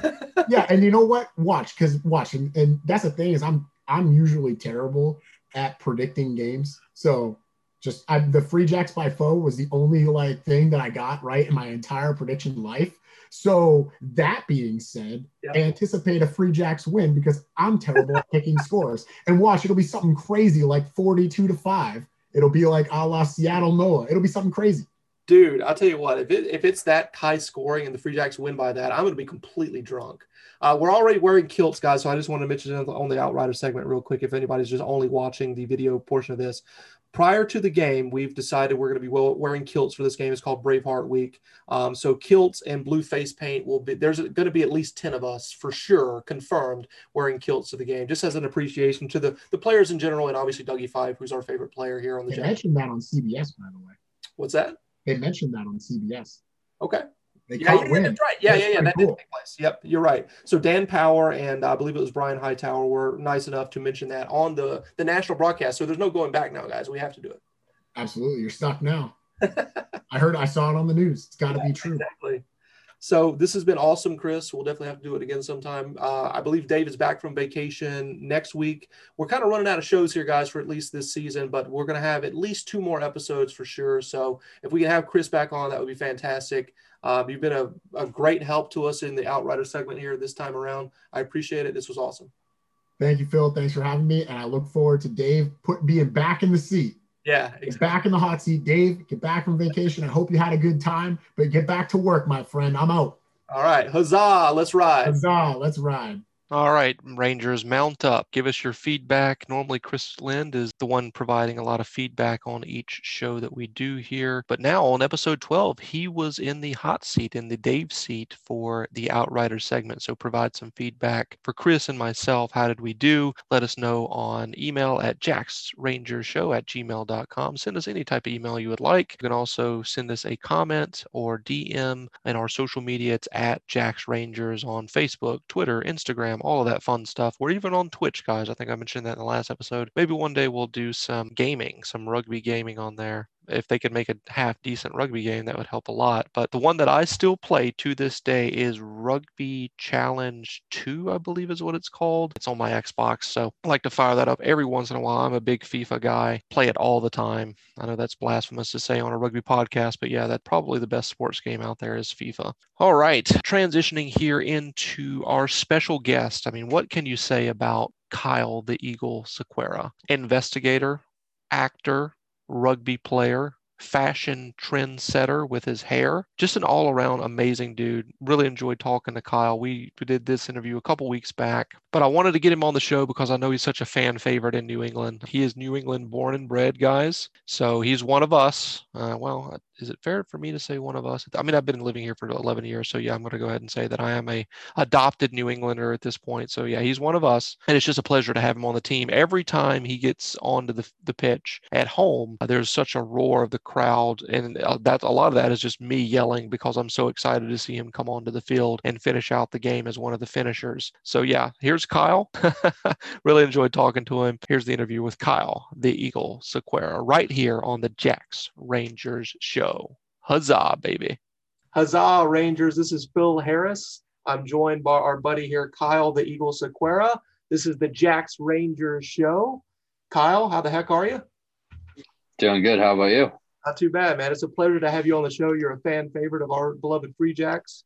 Yeah, and you know what? Watch, because watch, and, and that's the thing is I'm I'm usually terrible at predicting games. So just I, the free jacks by foe was the only like thing that I got right in my entire prediction life. So that being said, Yeah. anticipate a free jacks win because I'm terrible at picking scores. And watch, it'll be something crazy like 42 to 5. It'll be like a la Seattle Noah. It'll be something crazy. Dude, I'll tell you what, if it if it's that high scoring and the Free Jacks win by that, I'm going to be completely drunk. Uh, we're already wearing kilts, guys, so I just want to mention on the Outrider segment real quick. If anybody's just only watching the video portion of this, prior to the game, we've decided we're going to be wearing kilts for this game. It's called Braveheart Week. Um, so kilts and blue face paint will be there's going to be at least ten of us for sure confirmed wearing kilts to the game, just as an appreciation to the the players in general, and obviously Dougie Fife, who's our favorite player here on the They mentioned that on CBS, by the way. What's that? They mentioned that on CBS. Okay. They Yeah, yeah, that's right. Yeah, That's yeah, yeah. That cool. did take place. Yep, you're right. So Dan Power and uh, I believe it was Brian Hightower were nice enough to mention that on the the national broadcast. So there's no going back now, guys. We have to do it. Absolutely. You're stuck now. I heard, I saw it on the news. It's got to be true. Exactly. So this has been awesome, Chris. We'll definitely have to do it again sometime. Uh, I believe Dave is back from vacation next week. We're kind of running out of shows here, guys, for at least this season, but we're going to have at least two more episodes for sure. So if we can have Chris back on, that would be fantastic. Um, you've been a, a great help to us in the Outrider segment here this time around. I appreciate it. This was awesome. Thank you, Phil. Thanks for having me. And I look forward to Dave put being back in the seat. Yeah, He's back in the hot seat. Dave, get back from vacation. I hope you had a good time, but get back to work, my friend. I'm out. All right. Huzzah. Let's ride. Huzzah. Let's ride. All right, Rangers, mount up. Give us your feedback. Normally, Chris Lind is the one providing a lot of feedback on each show that we do here. But now on episode 12, he was in the hot seat, in the Dave seat for the Outrider segment. So provide some feedback for Chris and myself. How did we do? Let us know on email at jacksrangershow at gmail.com. Send us any type of email you would like. You can also send us a comment or DM in our social media. It's at Jacks Rangers on Facebook, Twitter, Instagram, all of that fun stuff. We're even on Twitch, guys. I think I mentioned that in the last episode. Maybe one day we'll do some gaming, some rugby gaming on there. If they could make a half decent rugby game, that would help a lot. But the one that I still play to this day is Rugby Challenge 2, I believe is what it's called. It's on my Xbox. So I like to fire that up every once in a while. I'm a big FIFA guy, play it all the time. I know that's blasphemous to say on a rugby podcast, but yeah, that's probably the best sports game out there is FIFA. All right, transitioning here into our special guest. I mean, what can you say about Kyle the Eagle Ciquera? Investigator, actor, rugby player, fashion trendsetter with his hair. Just an all around amazing dude. Really enjoyed talking to Kyle. We, we did this interview a couple weeks back, but I wanted to get him on the show because I know he's such a fan favorite in New England. He is New England born and bred, guys. So he's one of us. Uh, well, is it fair for me to say one of us? I mean, I've been living here for 11 years, so yeah, I'm going to go ahead and say that I am a adopted New Englander at this point. So yeah, he's one of us, and it's just a pleasure to have him on the team. Every time he gets onto the, the pitch at home, there's such a roar of the crowd, and uh, that a lot of that is just me yelling because I'm so excited to see him come onto the field and finish out the game as one of the finishers. So yeah, here's Kyle. really enjoyed talking to him. Here's the interview with Kyle, the Eagle Ciquera, right here on the Jacks Rangers show. Huzzah, baby. Huzzah, Rangers. This is Phil Harris. I'm joined by our buddy here, Kyle, the Eagle Ciquera. This is the Jacks Rangers show. Kyle, how the heck are you? Doing good. How about you? Not too bad, man. It's a pleasure to have you on the show. You're a fan favorite of our beloved Free Jacks.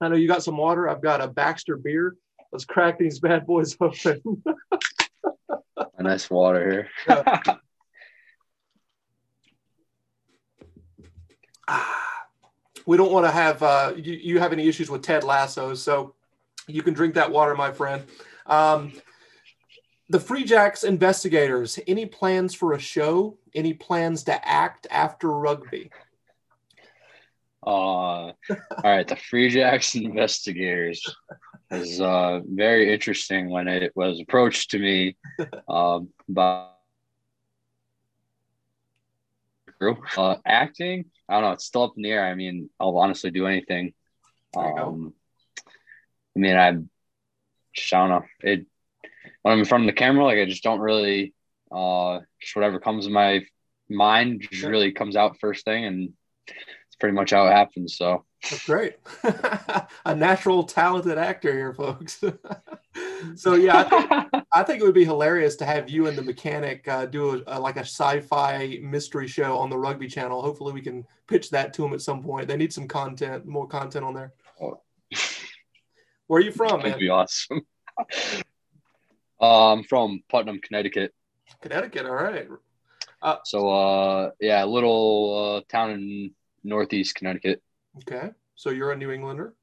I know you got some water. I've got a Baxter beer. Let's crack these bad boys open. a nice water here. we don't want to have uh, you, you have any issues with Ted Lasso, so you can drink that water, my friend. Um, the Free Jacks investigators. Any plans for a show? Any plans to act after rugby? Uh, all right, the Free Jacks investigators is uh, very interesting when it was approached to me um, by uh, acting. I don't know. It's still up in the air. I mean, I'll honestly do anything. Um, I mean, I just I don't know. It when I'm in front of the camera, like I just don't really uh just whatever comes in my mind just really comes out first thing and it's pretty much how it happens. So that's great. a natural talented actor here, folks. so yeah, I think, I think, it would be hilarious to have you and the mechanic uh, do a, a, like a sci-fi mystery show on the Rugby Channel. Hopefully, we can pitch that to them at some point. They need some content, more content on there. Oh. Where are you from, That'd man? Be awesome. uh, I'm from Putnam, Connecticut. Connecticut, all right. Uh, so, uh, yeah, a little uh, town in northeast Connecticut. Okay, so you're a New Englander.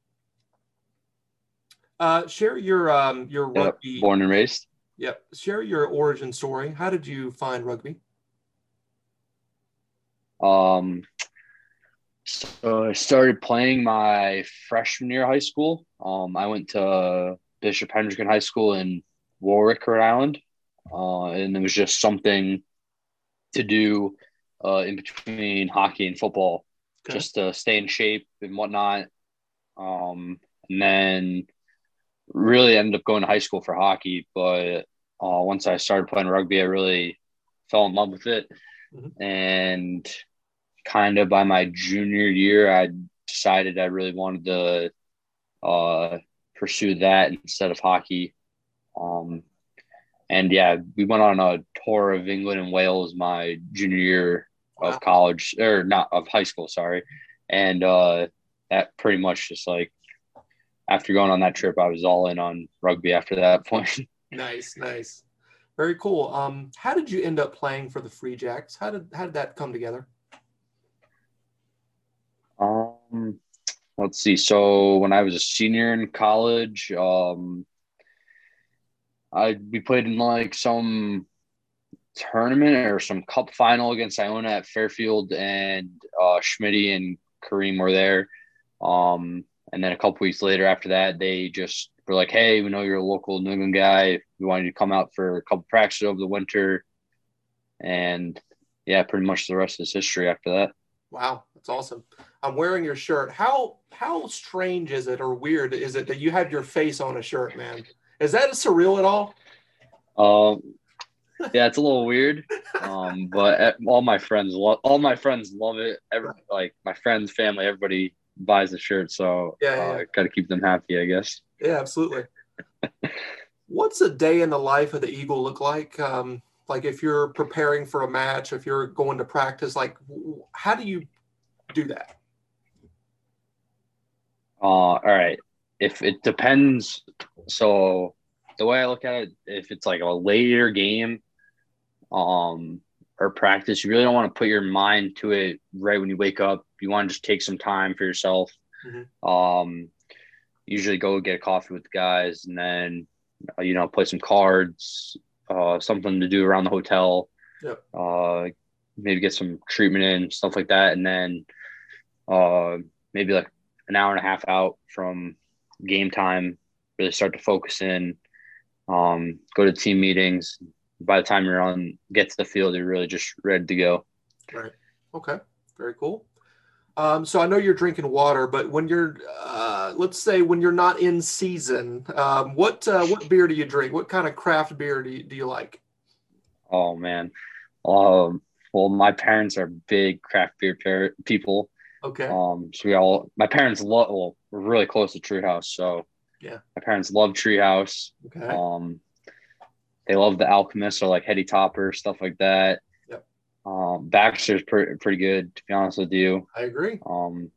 Uh, share your um, your yep. rugby. Born and raised. Yep. Share your origin story. How did you find rugby? Um, so I started playing my freshman year of high school. Um, I went to Bishop Hendricken High School in Warwick, Rhode Island, uh, and it was just something to do uh, in between hockey and football okay. just to stay in shape and whatnot. Um, and then really ended up going to high school for hockey. But uh, once I started playing rugby, I really fell in love with it. Mm-hmm. And kind of by my junior year, I decided I really wanted to uh, pursue that instead of hockey. Um, and yeah, we went on a tour of England and Wales my junior year wow. of college or not of high school, sorry. And uh, that pretty much just like after going on that trip, I was all in on rugby after that point. nice, nice, very cool. Um, how did you end up playing for the Free Jacks? How did how did that come together? Um, let's see. So when I was a senior in college, um, I we played in like some tournament or some cup final against Iona at Fairfield, and uh, Schmidt and Kareem were there. Um, and then a couple weeks later, after that, they just were like, "Hey, we know you're a local New England guy. We wanted you to come out for a couple practices over the winter." And yeah, pretty much the rest is history after that. Wow, that's awesome. I'm wearing your shirt. How how strange is it or weird is it that you have your face on a shirt, man? Is that surreal at all? Um, yeah, it's a little weird. Um, but all my friends love all my friends love it. Every like my friends, family, everybody buys the shirt. So yeah, yeah. Uh, got to keep them happy, I guess. Yeah, absolutely. What's a day in the life of the Eagle look like? Um, like if you're preparing for a match, if you're going to practice, like how do you do that? Uh, all right. If it depends, so the way I look at it, if it's like a later game, um, or practice, you really don't want to put your mind to it right when you wake up. You want to just take some time for yourself. Mm-hmm. Um, usually go get a coffee with the guys and then, uh, you know, play some cards, uh, something to do around the hotel. Yep. Uh, maybe get some treatment in, stuff like that. And then uh, maybe like an hour and a half out from game time, really start to focus in, um, go to team meetings. By the time you're on, get to the field, you're really just ready to go. Right. Okay. Very cool. Um, so I know you're drinking water, but when you're, uh, let's say, when you're not in season, um, what uh, what beer do you drink? What kind of craft beer do you, do you like? Oh man, um, well, my parents are big craft beer par- people. Okay. Um, so we all, my parents love. Well, we're really close to Treehouse, so Yeah. my parents love Treehouse. Okay. Um, they love the Alchemist or like Heady Topper stuff like that. Um, Baxter's pretty pretty good to be honest with you. I agree. Um,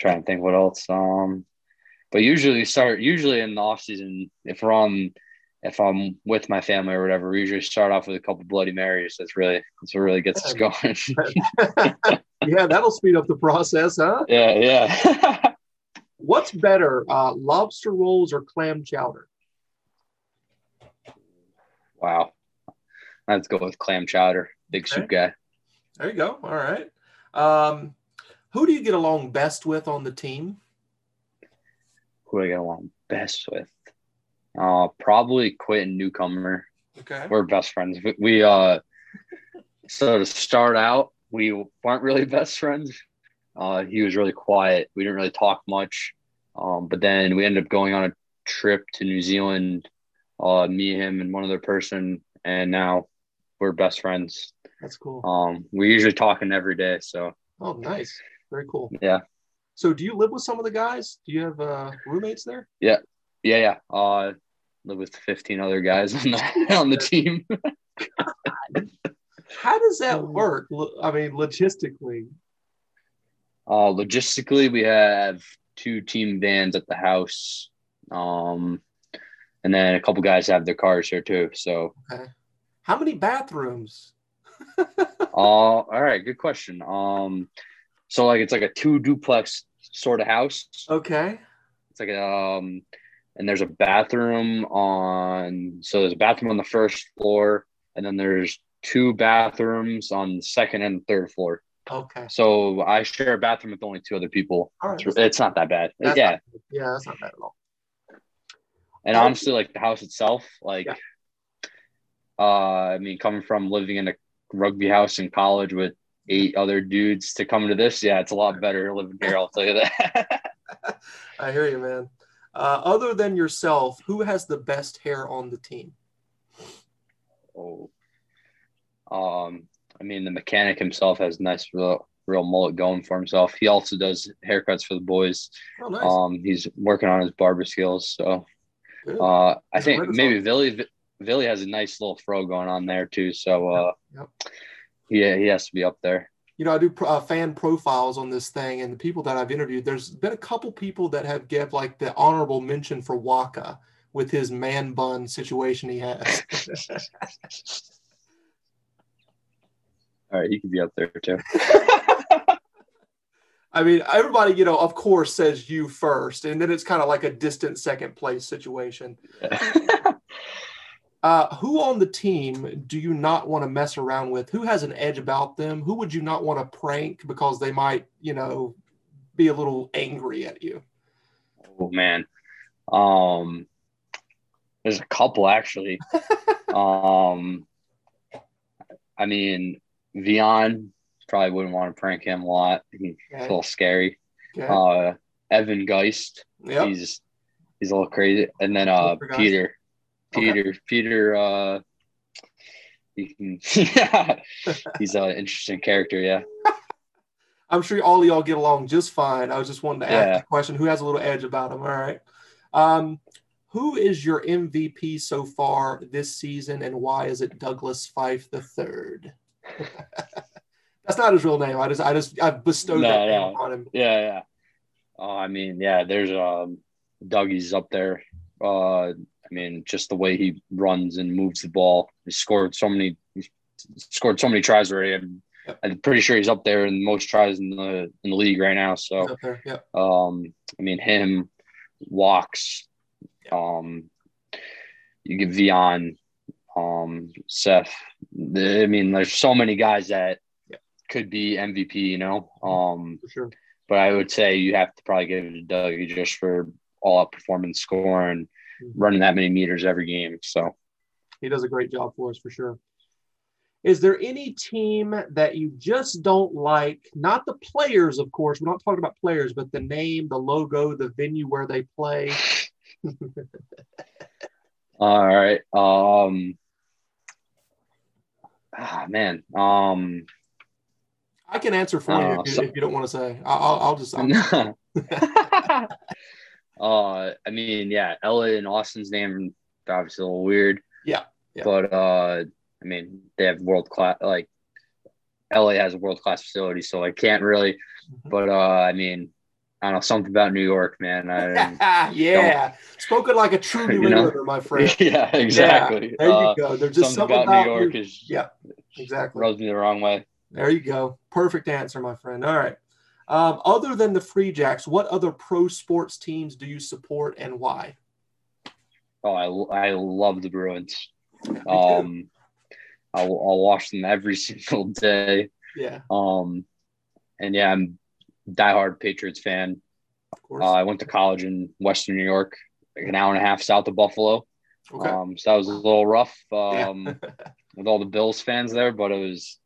trying to think what else. Um, but usually start usually in the off season if we're on if I'm with my family or whatever, we usually start off with a couple Bloody Marys. That's really that's what really gets us going. yeah, that'll speed up the process, huh? yeah, yeah. What's better, uh, lobster rolls or clam chowder? wow. Let's go with clam chowder. Big soup guy. There you go. All right. Um, who do you get along best with on the team? Who do I get along best with? Uh, probably Quentin Newcomer. Okay. We're best friends. We, we uh, so to start out, we weren't really best friends. Uh, he was really quiet. We didn't really talk much. Um, but then we ended up going on a trip to New Zealand. Uh, me, him, and one other person, and now we're best friends. That's cool. Um, we're usually talking every day. So Oh, nice. Very cool. yeah, So, do you live with some of the guys? Do you have uh, roommates there? yeah, yeah. Yeah. Uh, live with 15 other guys on the on the team. How does that work? I mean, logistically. Uh, logistically, we have two team vans at the house. Um, and then a couple guys have their cars here too. So, Okay. How many bathrooms? uh, all right, good question. Um, so like it's like a two duplex sort of house. Okay. It's like a, um, and there's a bathroom on. So there's a bathroom on the first floor, and then there's two bathrooms on the second and third floor. Okay. So I share a bathroom with only two other people. All right. It's, it's not that bad. Yeah, not- yeah, that's not bad at all. and honestly, like the house itself, like, Yeah. Uh, I mean, coming from living in a rugby house in college with eight other dudes to come to this, yeah, it's a lot better living here. I'll tell you that. I hear you, man. Uh, other than yourself, who has the best hair on the team? oh, um, I mean, the mechanic himself has nice, real, real mullet going for himself. He also does haircuts for the boys. Oh, nice. Um, he's working on his barber skills, so. Uh, I think maybe Villy Villy has a nice little throw going on there too. So uh, Yep. yeah, he has to be up there. you know, I do uh, fan profiles on this thing, and the people that I've interviewed, there's been a couple people that have give like the honorable mention for Waka with his man bun situation he has. All right, he could be up there too. I mean, everybody, you know, of course, says you first, and then it's kind of like a distant second place situation. Uh, who on the team do you not want to mess around with? Who has an edge about them? Who would you not want to prank because they might, you know, be a little angry at you? oh man, um, there's a couple actually. um, I mean, Vion probably wouldn't want to prank him a lot. He's a little scary. Okay. Uh, Evan Geist, yep. he's he's a little crazy, and then uh, guys. Peter. Okay. Peter, uh, he can, yeah, he's an interesting character. Yeah. I'm sure all of y'all get along just fine. I was just wanting to ask Yeah. the question: Who has a little edge about him? All right. Um, who is your MVP so far this season, and why is it Douglas Fife the third? That's not his real name. I just, I just, I bestowed No, that no. name on him. Yeah. Yeah. Oh, I mean, yeah, there's, um, Dougie's up there. Uh, I mean, just the way he runs and moves the ball. He scored so many, he's scored so many tries already. I'm, Yep. I'm pretty sure he's up there in most tries in the in the league right now. So, there. Yep. Um, I mean, him walks. Um, you get Vion, um, Seth. I mean, there's so many guys that could be MVP. You know, um, For sure. but I would say you have to probably give it to Dougie just for all out performance scoring. Running that many meters every game. So He does a great job for us for sure. Is there any team that you just don't like? Not the players, of course. We're not talking about players, but the name, the logo, the venue where they play. all right, um, ah man, um, I can answer for you Uh, if, you so- if you don't want to say. I'll, I'll, I'll just. I'll, uh, I mean, yeah, LA and Austin's name obviously a little weird. Yeah, yeah. But uh, I mean, they have world class like LA has a world class facility, so I can't really. Mhm. But uh, I mean, I don't know something about New York, man. I, yeah, spoken like a true New You know? My friend. yeah, exactly. There you Uh, go. There's just something something about New York you- is Yeah, exactly. rubs me the wrong way. There you go. Perfect answer, my friend. All right. Um, other than the Free Jacks, what other pro sports teams do you support and why? Oh, I, I love the Bruins. Um, I'll, I'll watch them every single day. yeah, Um, and yeah, I'm a diehard Patriots fan. of course. Uh, I went to college in Western New York, like an hour and a half south of Buffalo. okay. Um, so that was a little rough Yeah. um, with all the Bills fans there, but it was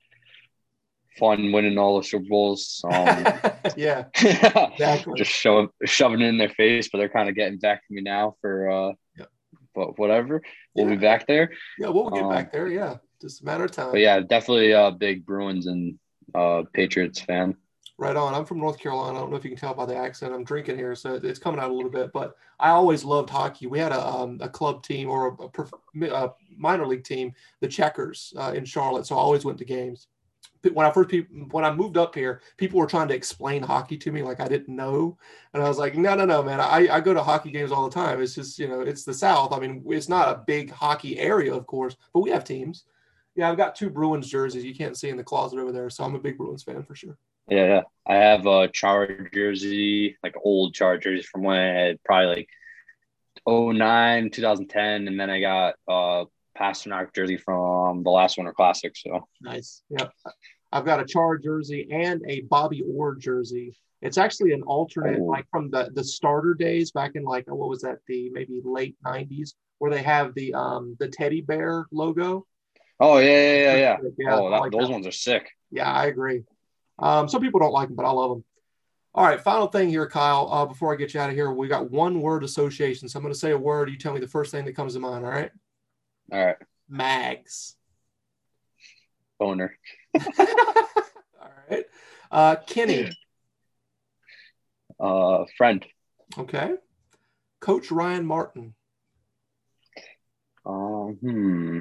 fun winning all the Super Bowls. Um, yeah, exactly. just shove, shoving it in their face, but they're kind of getting back to me now for, uh, Yep. but whatever. We'll Yeah. be back there. Yeah, we'll get um, back there. Yeah, just a matter of time. But yeah, definitely a big Bruins and uh, Patriots fan. Right on. I'm from North Carolina. I don't know if you can tell by the accent. I'm drinking here, so it's coming out a little bit. But I always loved hockey. We had a, um, a club team or a, a, a minor league team, the Checkers uh, in Charlotte. So I always went to games. When I first when I moved up here, people were trying to explain hockey to me like I didn't know, and I was like, no, no, no, man. I, I go to hockey games all the time. It's just you know, it's the South. I mean, it's not a big hockey area, of course, but we have teams. Yeah, I've got two Bruins jerseys you can't see in the closet over there, so I'm a big Bruins fan for sure. Yeah, yeah. I have a Char jersey, like old Char jersey from when I had probably like 09, 2010. And then I got uh Pastrnak jersey from the last Winter Classic. So Nice. Yep. I've got a Char jersey and a Bobby Orr jersey. It's actually an alternate, Oh. like from the the starter days back in like what was that the maybe late '90s, where they have the um the teddy bear logo. Oh yeah, yeah, yeah, yeah. Yeah, oh, that, like those that. ones are sick. Yeah, I agree. Um, some people don't like them, but I love them. All right, final thing here, Kyle. Uh, before I get you out of here, we got one word association. So I'm going to say a word. You tell me the first thing that comes to mind. All right, All right, mags. boner. all right, uh, Kenny. Uh, friend. Okay, Coach Ryan Martin. Um, hmm.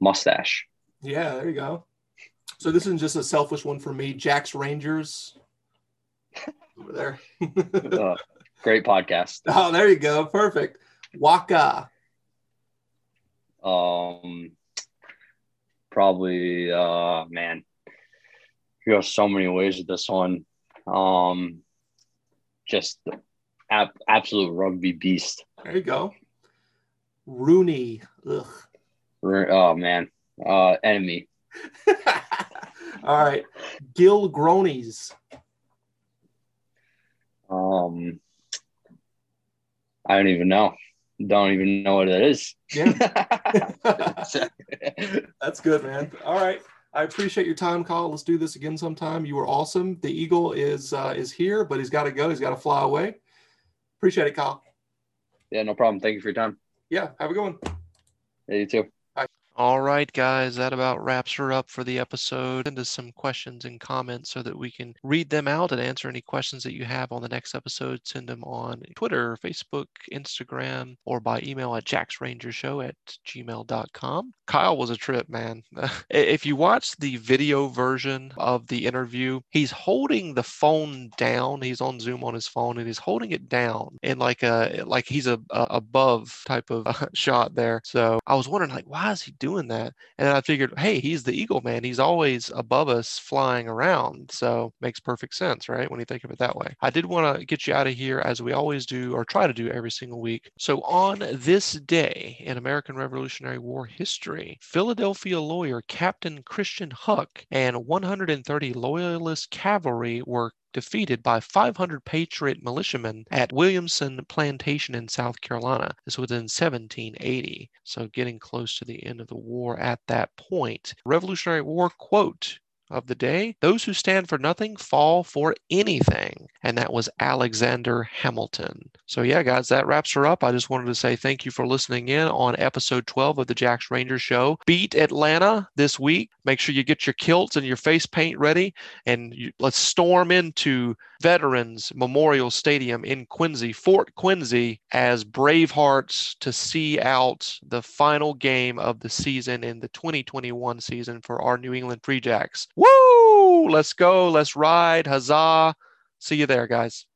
Mustache. Yeah, there you go. So this isn't just a selfish one for me. Jack's Rangers over there. Uh, great podcast. oh, there you go. Perfect. Waka. Um, probably. Uh, man, you go so many ways with this one. Um, just ab- absolute rugby beast. There you go. Rooney. Ugh. Oh man, uh, enemy. All right. Giltinis. Um, I don't even know. Don't even know what it is. Yeah. That's good, man. All right. I appreciate your time, Kyle. Let's do this again sometime. You were awesome. The Eagle is uh, is here, but he's got to go. He's got to fly away. Appreciate it, Kyle. yeah, no problem. Thank you for your time. Yeah. Have a good one. Yeah, you too. All right, guys, that about wraps her up for the episode. Send us some questions and comments so that we can read them out and answer any questions that you have on the next episode. Send them on Twitter, Facebook, Instagram, or by email at jacksrangershow at gmail.com. Kyle was a trip, man. if you watch the video version of the interview, he's holding the phone down. He's on Zoom on his phone and he's holding it down in like a like he's a, a above type of shot there. So I was wondering like, why is he doing that? And I figured, hey, he's the Eagle man. He's always above us flying around. So makes perfect sense, right? When you think of it that way. I did want to get you out of here as we always do or try to do every single week. So on this day in American Revolutionary War history, Philadelphia lawyer Captain Christian Huck and 130 Loyalist cavalry were defeated by 500 Patriot militiamen at Williamson Plantation in South Carolina. This was in 1780, so getting close to the end of the war at that point. Revolutionary War quote of the day those who stand for nothing fall for anything. And that was Alexander Hamilton. So, yeah, guys, that wraps her up. I just wanted to say thank you for listening in on episode 12 of the Jacks Ranger Show. Beat Atlanta this week. Make sure you get your kilts and your face paint ready. And you, let's storm into Veterans Memorial Stadium in Quincy, Fort Quincy, as Bravehearts to see out the final game of the season in the 2021 season for our New England Free Jacks. Woo! Let's go. Let's ride. Huzzah. See you there, guys.